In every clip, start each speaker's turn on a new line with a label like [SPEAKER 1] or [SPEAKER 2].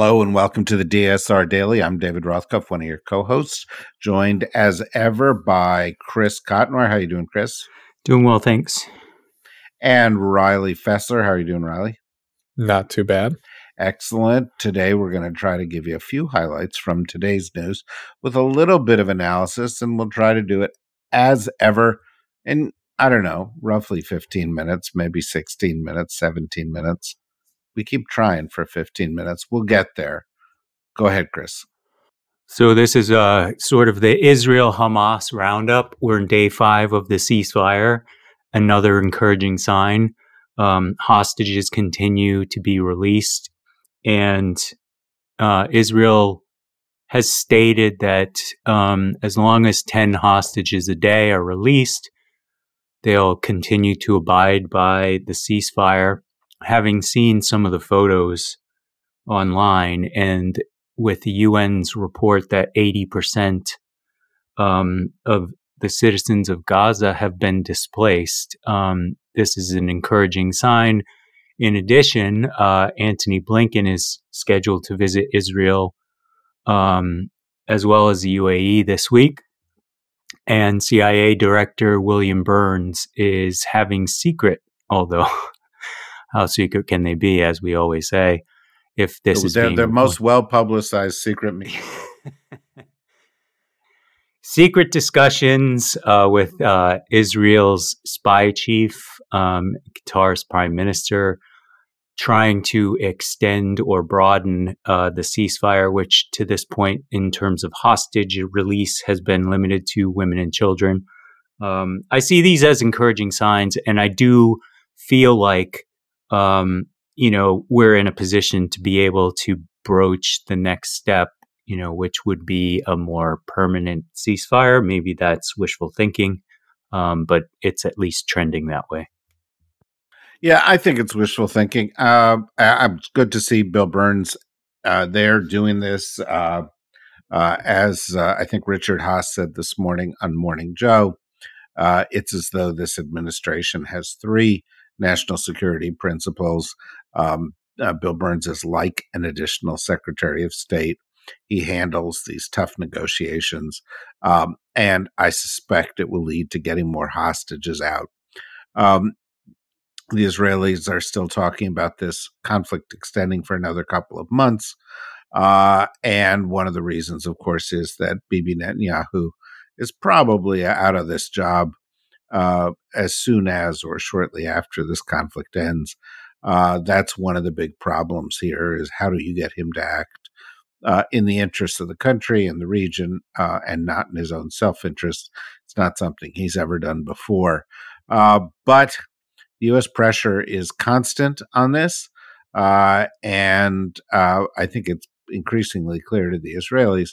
[SPEAKER 1] Hello and welcome to the DSR Daily. I'm David Rothkopf, one of your co-hosts, joined as ever by Chris Cotnoir. How are you doing, Chris?
[SPEAKER 2] Doing well, thanks.
[SPEAKER 1] And Riley Fessler. How are you doing, Riley?
[SPEAKER 3] Not too bad.
[SPEAKER 1] Excellent. Today we're going to try to give you a few highlights from today's news with a little bit of analysis, and we'll try to do it as ever in, I don't know, roughly 15 minutes, maybe 16 minutes, 17 minutes we keep trying for 15 minutes. We'll get there. Go ahead, Chris.
[SPEAKER 2] So this is uh, sort of the Israel Hamas roundup. We're in day five of the ceasefire. Another encouraging sign. Um, hostages continue to be released, and uh, Israel has stated that um, as long as 10 hostages a day are released, they'll continue to abide by the ceasefire having seen some of the photos online and with the UN's report that 80% um, of the citizens of Gaza have been displaced, um, this is an encouraging sign. In addition, uh, Antony Blinken is scheduled to visit Israel um, as well as the UAE this week. And CIA Director William Burns is having secret, although how secret can they be? As we always say, if this is
[SPEAKER 1] their, their most well publicized secret meeting.
[SPEAKER 2] secret discussions uh, with uh, Israel's spy chief, um, Qatar's prime minister, trying to extend or broaden uh, the ceasefire, which to this point, in terms of hostage release, has been limited to women and children. Um, I see these as encouraging signs, and I do feel like um, you know, we're in a position to be able to broach the next step, you know, which would be a more permanent ceasefire. Maybe that's wishful thinking, um, but it's at least trending that way.
[SPEAKER 1] Yeah, I think it's wishful thinking. Uh, I'm good to see Bill Burns uh, there doing this. Uh, uh as uh, I think Richard Haass said this morning on Morning Joe, uh, it's as though this administration has three national security principles. Um, uh, Bill Burns is like an additional Secretary of State. He handles these tough negotiations, um, and I suspect it will lead to getting more hostages out. Um, the Israelis are still talking about this conflict extending for another couple of months. Uh, and one of the reasons, of course, is that Bibi Netanyahu is probably out of this job uh, as soon as or shortly after this conflict ends. Uh, that's one of the big problems here is how do you get him to act uh, in the interest of the country and the region uh, and not in his own self-interest. It's not something he's ever done before. Uh, but the U.S. pressure is constant on this. Uh, and I think it's increasingly clear to the Israelis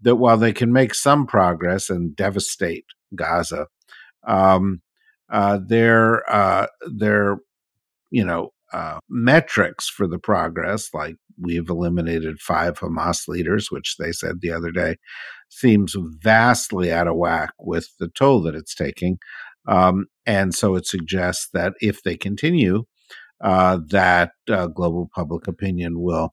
[SPEAKER 1] that while they can make some progress and devastate Gaza, um, uh, their uh, their you know uh, metrics for the progress, like we've eliminated five Hamas leaders, which they said the other day, seems vastly out of whack with the toll that it's taking. Um, and so it suggests that if they continue, uh, that uh, global public opinion will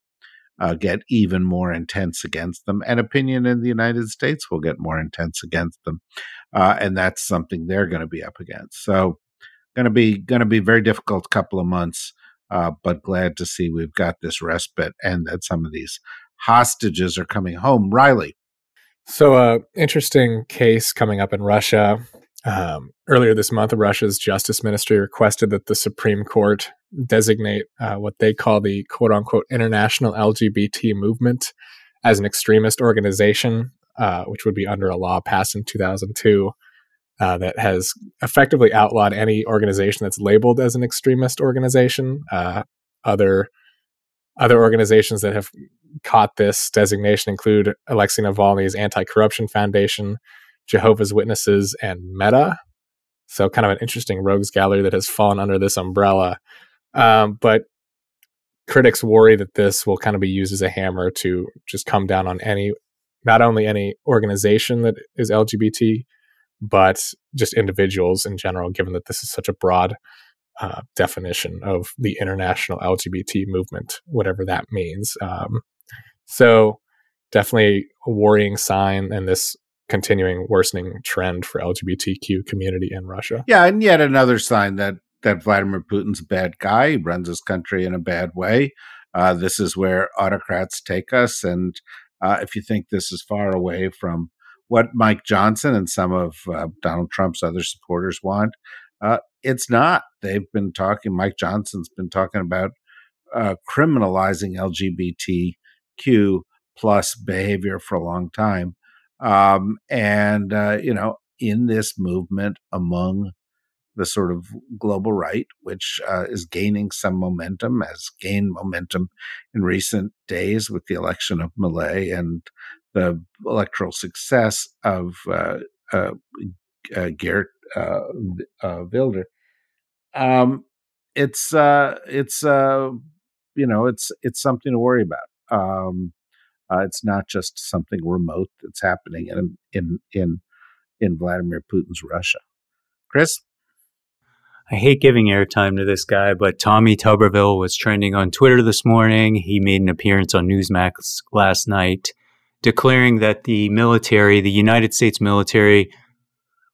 [SPEAKER 1] uh, get even more intense against them, and opinion in the United States will get more intense against them, uh, and that's something they're going to be up against. So, going to be going to be very difficult couple of months uh, but glad to see we've got this respite and that some of these hostages are coming home. Riley.
[SPEAKER 3] So, uh, interesting case coming up in Russia. Um, earlier this month, Russia's justice ministry requested that the Supreme Court designate uh, what they call the quote unquote international LGBT movement as an extremist organization, uh, which would be under a law passed in 2002 uh, that has effectively outlawed any organization that's labeled as an extremist organization. Uh, other other organizations that have caught this designation include Alexei Navalny's Anti-Corruption Foundation, Jehovah's Witnesses, and Meta. So, kind of an interesting rogues gallery that has fallen under this umbrella. Um, but critics worry that this will kind of be used as a hammer to just come down on any, not only any organization that is LGBT, but just individuals in general, given that this is such a broad uh, definition of the international LGBT movement, whatever that means. Um, so, definitely a worrying sign, and this continuing worsening trend for LGBTQ community in Russia.
[SPEAKER 1] Yeah, and yet another sign that that Vladimir Putin's a bad guy. He runs his country in a bad way. Uh, this is where autocrats take us, and uh, if you think this is far away from what Mike Johnson and some of uh, Donald Trump's other supporters want. Uh, it's not. They've been talking, Mike Johnson's been talking about uh, criminalizing LGBTQ plus behavior for a long time. Um, and, uh, you know, in this movement among the sort of global right, which uh, is gaining some momentum, has gained momentum in recent days with the election of Milei and the electoral success of uh, uh, uh, Geert uh, uh, Wilder. Um, it's it's you know it's it's something to worry about. Um, it's not just something remote that's happening in in in in Vladimir Putin's Russia. Chris.
[SPEAKER 2] I hate giving airtime to this guy, but Tommy Tuberville was trending on Twitter this morning. He made an appearance on Newsmax last night declaring that the military, the United States military,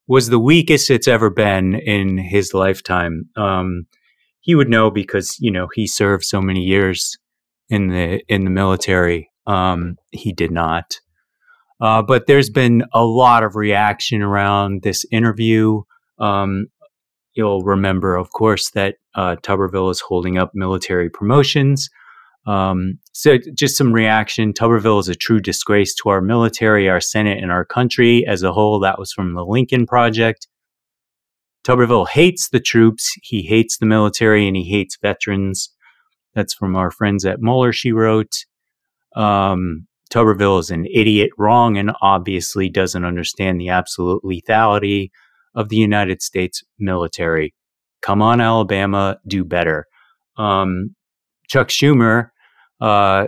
[SPEAKER 2] was the weakest it's ever been in his lifetime. Um, he would know because you know he served so many years in the in the military. Um, he did not. Uh, but there's been a lot of reaction around this interview. Um, you'll remember, of course, that uh, Tuberville is holding up military promotions. Um, so, just some reaction. Tuberville is a true disgrace to our military, our Senate, and our country as a whole. That was from the Lincoln Project. Tuberville hates the troops, he hates the military, and he hates veterans. That's from our friends at Mueller, she wrote. Um, Tuberville is an idiot, wrong, and obviously doesn't understand the absolute lethality of the United States military. Come on, Alabama, do better. Um, Chuck Schumer uh,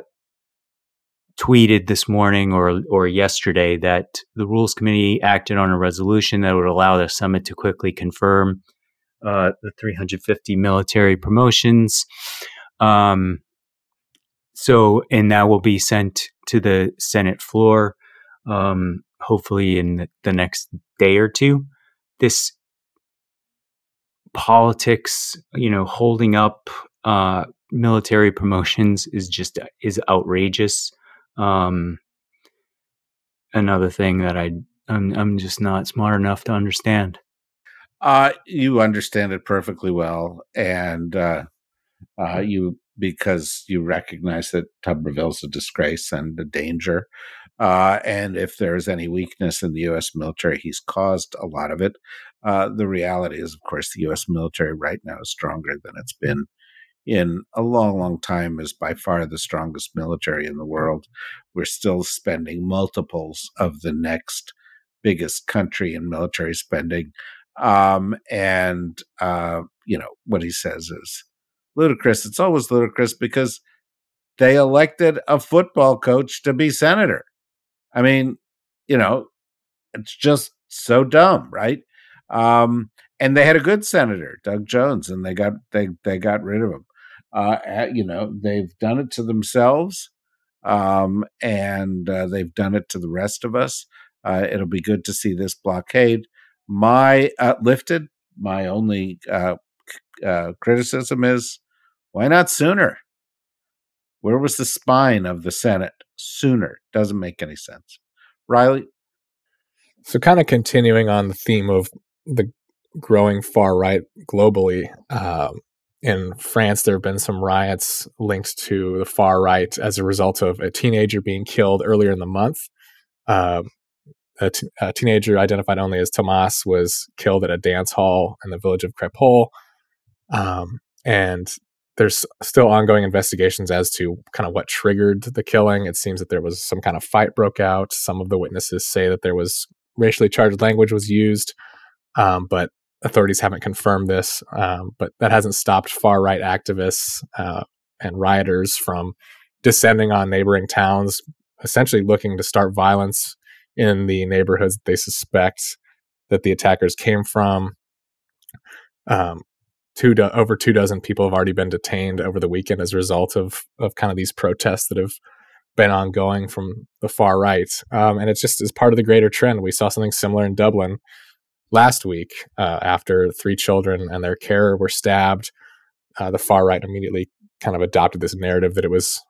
[SPEAKER 2] tweeted this morning or or yesterday that the Rules Committee acted on a resolution that would allow the summit to quickly confirm uh, the 350 military promotions. Um, so, and that will be sent to the Senate floor, um, hopefully in the, the next day or two. This politics, you know, holding up uh, military promotions is just is outrageous. Um, another thing that I I'm I'm just not smart enough to understand.
[SPEAKER 1] Uh, you understand it perfectly well, and uh, uh, you because you recognize that Tuberville's a disgrace and a danger. Uh, and if there is any weakness in the U.S. military, he's caused a lot of it. Uh, the reality is, of course, the U.S. military right now is stronger than it's been in a long, long time is by far the strongest military in the world. We're still spending multiples of the next biggest country in military spending. Um, and, uh, you know, what he says is ludicrous. It's always ludicrous because they elected a football coach to be senator. I mean, you know, it's just so dumb, right? Um, and they had a good senator, Doug Jones, and they got they they got rid of him. Uh, you know, they've done it to themselves, um, and uh, they've done it to the rest of us. Uh, it'll be good to see this blockade. My uh, lifted. My only uh, uh, criticism is Why not sooner? Where was the spine of the Senate sooner? Doesn't make any sense. Riley?
[SPEAKER 3] So, kind of continuing on the theme of the growing far right globally, um, in France, there have been some riots linked to the far right as a result of a teenager being killed earlier in the month. Um, a, t- a teenager identified only as Thomas was killed at a dance hall in the village of Crépol. Um, and there's still ongoing investigations as to kind of what triggered the killing. It seems that there was some kind of fight broke out. Some of the witnesses say that there was racially charged language was used, um, but authorities haven't confirmed this. Um, but that hasn't stopped far right activists uh, and rioters from descending on neighboring towns, essentially looking to start violence in the neighborhoods they suspect that the attackers came from. Um, two do- over two dozen people have already been detained over the weekend as a result of of kind of these protests that have been ongoing from the far right, um, and it's just as part of the greater trend. We saw something similar in Dublin last week uh, after three children and their carer were stabbed. Uh, the far right immediately kind of adopted this narrative that it was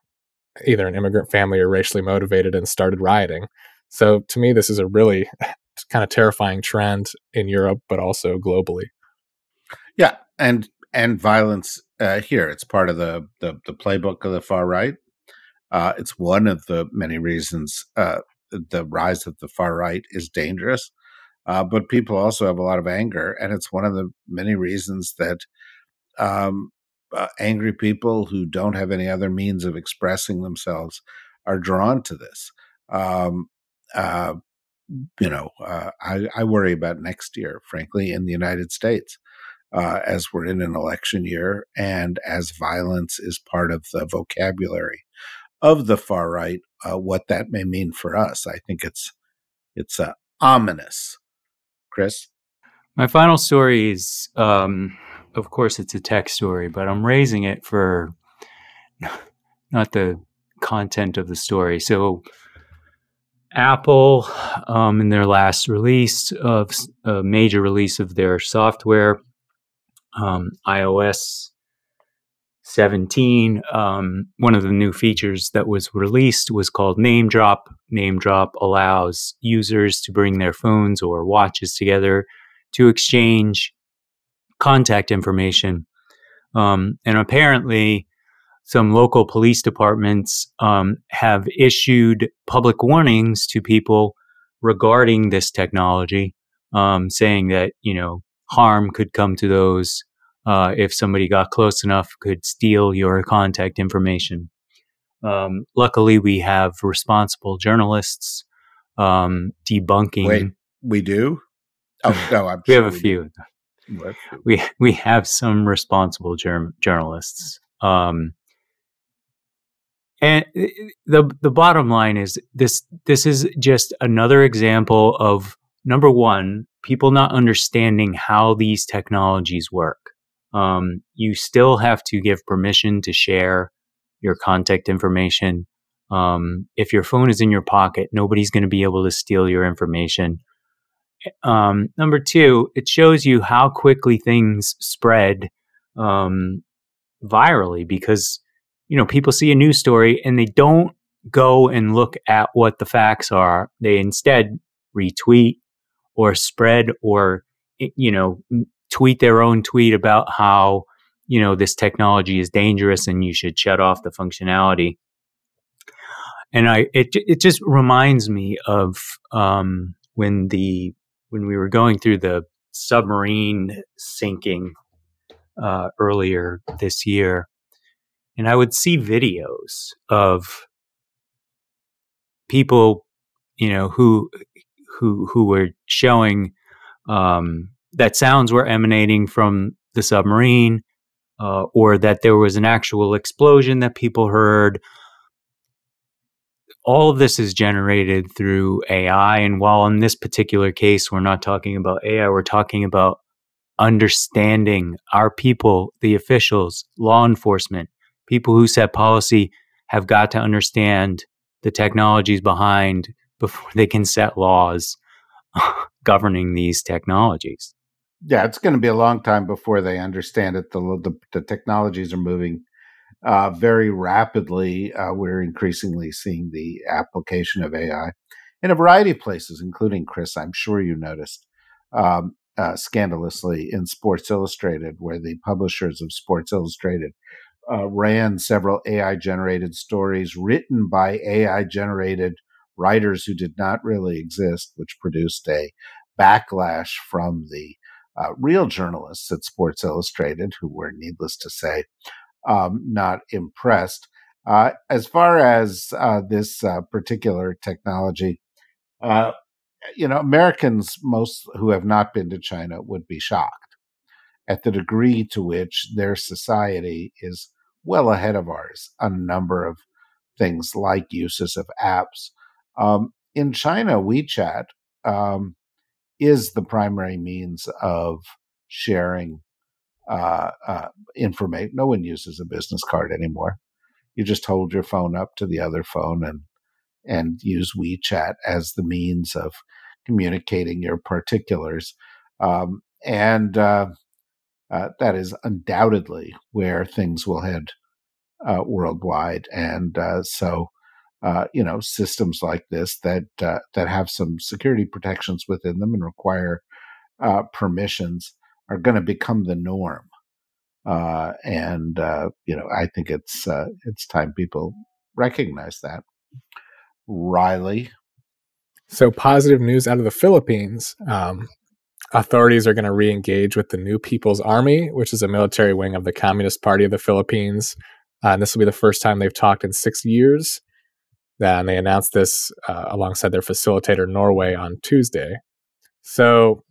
[SPEAKER 3] either an immigrant family or racially motivated and started rioting. So to me, this is a really kind of terrifying trend in Europe, but also globally.
[SPEAKER 1] Yeah, and and violence uh, here. It's part of the, the, the playbook of the far right. Uh, it's one of the many reasons uh, the rise of the far right is dangerous. Uh, but people also have a lot of anger, and it's one of the many reasons that um, uh, angry people who don't have any other means of expressing themselves are drawn to this. Um, uh, you know, I, I, worry about next year, frankly, in the United States, uh, as we're in an election year and as violence is part of the vocabulary of the far right, uh, what that may mean for us. I think it's it's uh, ominous. Chris,
[SPEAKER 2] my final story is, um, of course, it's a tech story, but I'm raising it for not the content of the story. So Apple, um, in their last release of a major release of their software, um, iOS 17, um, one of the new features that was released was called Name Drop. Name Drop allows users to bring their phones or watches together to exchange contact information. Um, and apparently, some local police departments um, have issued public warnings to people regarding this technology, um, saying that you know harm could come to those uh, if somebody got close enough, could steal your contact information. Um, luckily, we have responsible journalists um, debunking.
[SPEAKER 1] Wait, we do? Oh no, I'm
[SPEAKER 2] we have a few. We we have some responsible germ- journalists. Um, and the the bottom line is this this is just another example of number one, people not understanding how these technologies work. Um, you still have to give permission to share your contact information. Um, if your phone is in your pocket, nobody's going to be able to steal your information. Um, number two, it shows you how quickly things spread um, virally because you know, people see a news story and they don't go and look at what the facts are. They instead retweet or spread or, you know, tweet their own tweet about how, you know, this technology is dangerous and you should shut off the functionality. And I, it, it just reminds me of um, when the, when we were going through the submarine sinking uh, earlier this year and I would see videos of people, you know, who who who were showing um, that sounds were emanating from the submarine, uh, or that there was an actual explosion that people heard. All of this is generated through AI, and while in this particular case we're not talking about AI, we're talking about understanding our people, the officials, law enforcement, people who set policy have got to understand the technologies behind before they can set laws governing these technologies.
[SPEAKER 1] Yeah, it's going to be a long time before they understand it. The, the, the technologies are moving uh, very rapidly, uh, we're increasingly seeing the application of AI in a variety of places, including Chris. I'm sure you noticed um, uh, scandalously in Sports Illustrated, where the publishers of Sports Illustrated uh, ran several AI generated stories written by AI generated writers who did not really exist, which produced a backlash from the uh, real journalists at Sports Illustrated, who were, needless to say, um, not impressed. Uh, as far as uh, this uh, particular technology, uh, you know, Americans, most who have not been to China, would be shocked at the degree to which their society is well ahead of ours on a number of things like uses of apps. Um, in China, WeChat um, is the primary means of sharing uh, uh, information. No one uses a business card anymore. You just hold your phone up to the other phone and and use WeChat as the means of communicating your particulars. Um, and uh, uh, that is undoubtedly where things will head uh, worldwide. And uh, so, uh, you know, systems like this that uh, that have some security protections within them and require permissions are going to become the norm. and you know, I think it's it's time people recognize that. Riley.
[SPEAKER 3] So, positive news out of the Philippines. Um, authorities are going to re engage with the New People's Army, which is a military wing of the Communist Party of the Philippines. Uh, and this will be the first time they've talked in six years. And they announced this uh, alongside their facilitator, Norway, on Tuesday. So,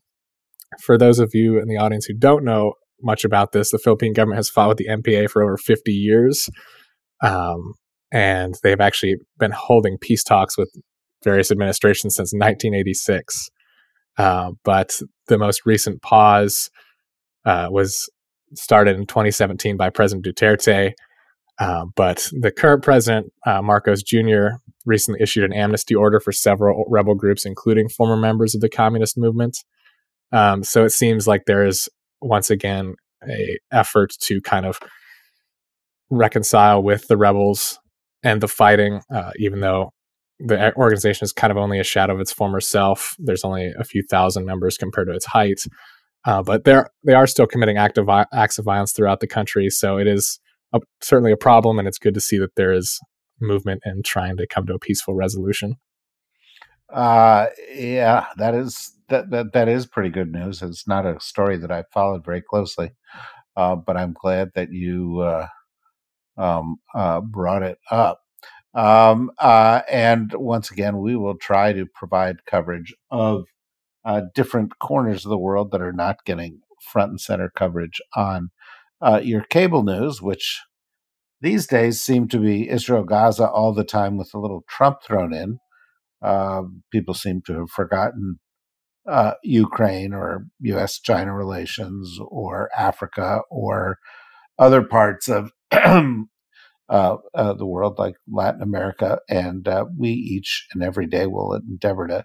[SPEAKER 3] for those of you in the audience who don't know much about this, the Philippine government has fought with the NPA for over 50 years. Um, and they've actually been holding peace talks with various administrations since 1986. Uh, but the most recent pause uh, was started in 2017 by President Duterte. Uh, but the current president, uh, Marcos Jr., recently issued an amnesty order for several rebel groups, including former members of the communist movement. Um, so it seems like there is once again a effort to kind of reconcile with the rebels and the fighting, uh, even though the organization is kind of only a shadow of its former self. There's only a few thousand members compared to its height, uh, but they're they are still committing active acts of violence throughout the country. So it is a, certainly a problem, and it's good to see that there is movement in trying to come to a peaceful resolution.
[SPEAKER 1] Uh, yeah, that is that that that is pretty good news. It's not a story that I followed very closely, uh, but I'm glad that you uh, um, uh, brought it up. Um, uh, and once again, we will try to provide coverage of uh, different corners of the world that are not getting front and center coverage on uh, your cable news, which these days seem to be Israel Gaza all the time with a little Trump thrown in. Um, people seem to have forgotten uh, Ukraine or U.S. China relations or Africa or other parts of uh, uh, the world, like Latin America, and uh, we each and every day will endeavor to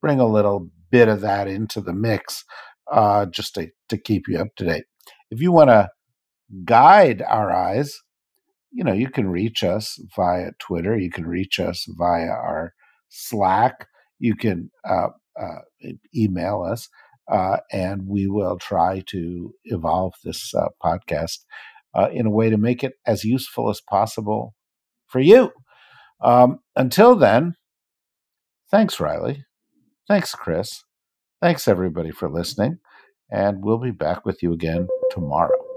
[SPEAKER 1] bring a little bit of that into the mix, uh, just to, to keep you up to date. If you want to guide our eyes, you know, you can reach us via Twitter. You can reach us via our Slack. You can uh, uh, email us, and we will try to evolve this podcast uh, in a way to make it as useful as possible for you. Um, until then, thanks, Riley. Thanks, Chris. Thanks, everybody, for listening. And we'll be back with you again tomorrow.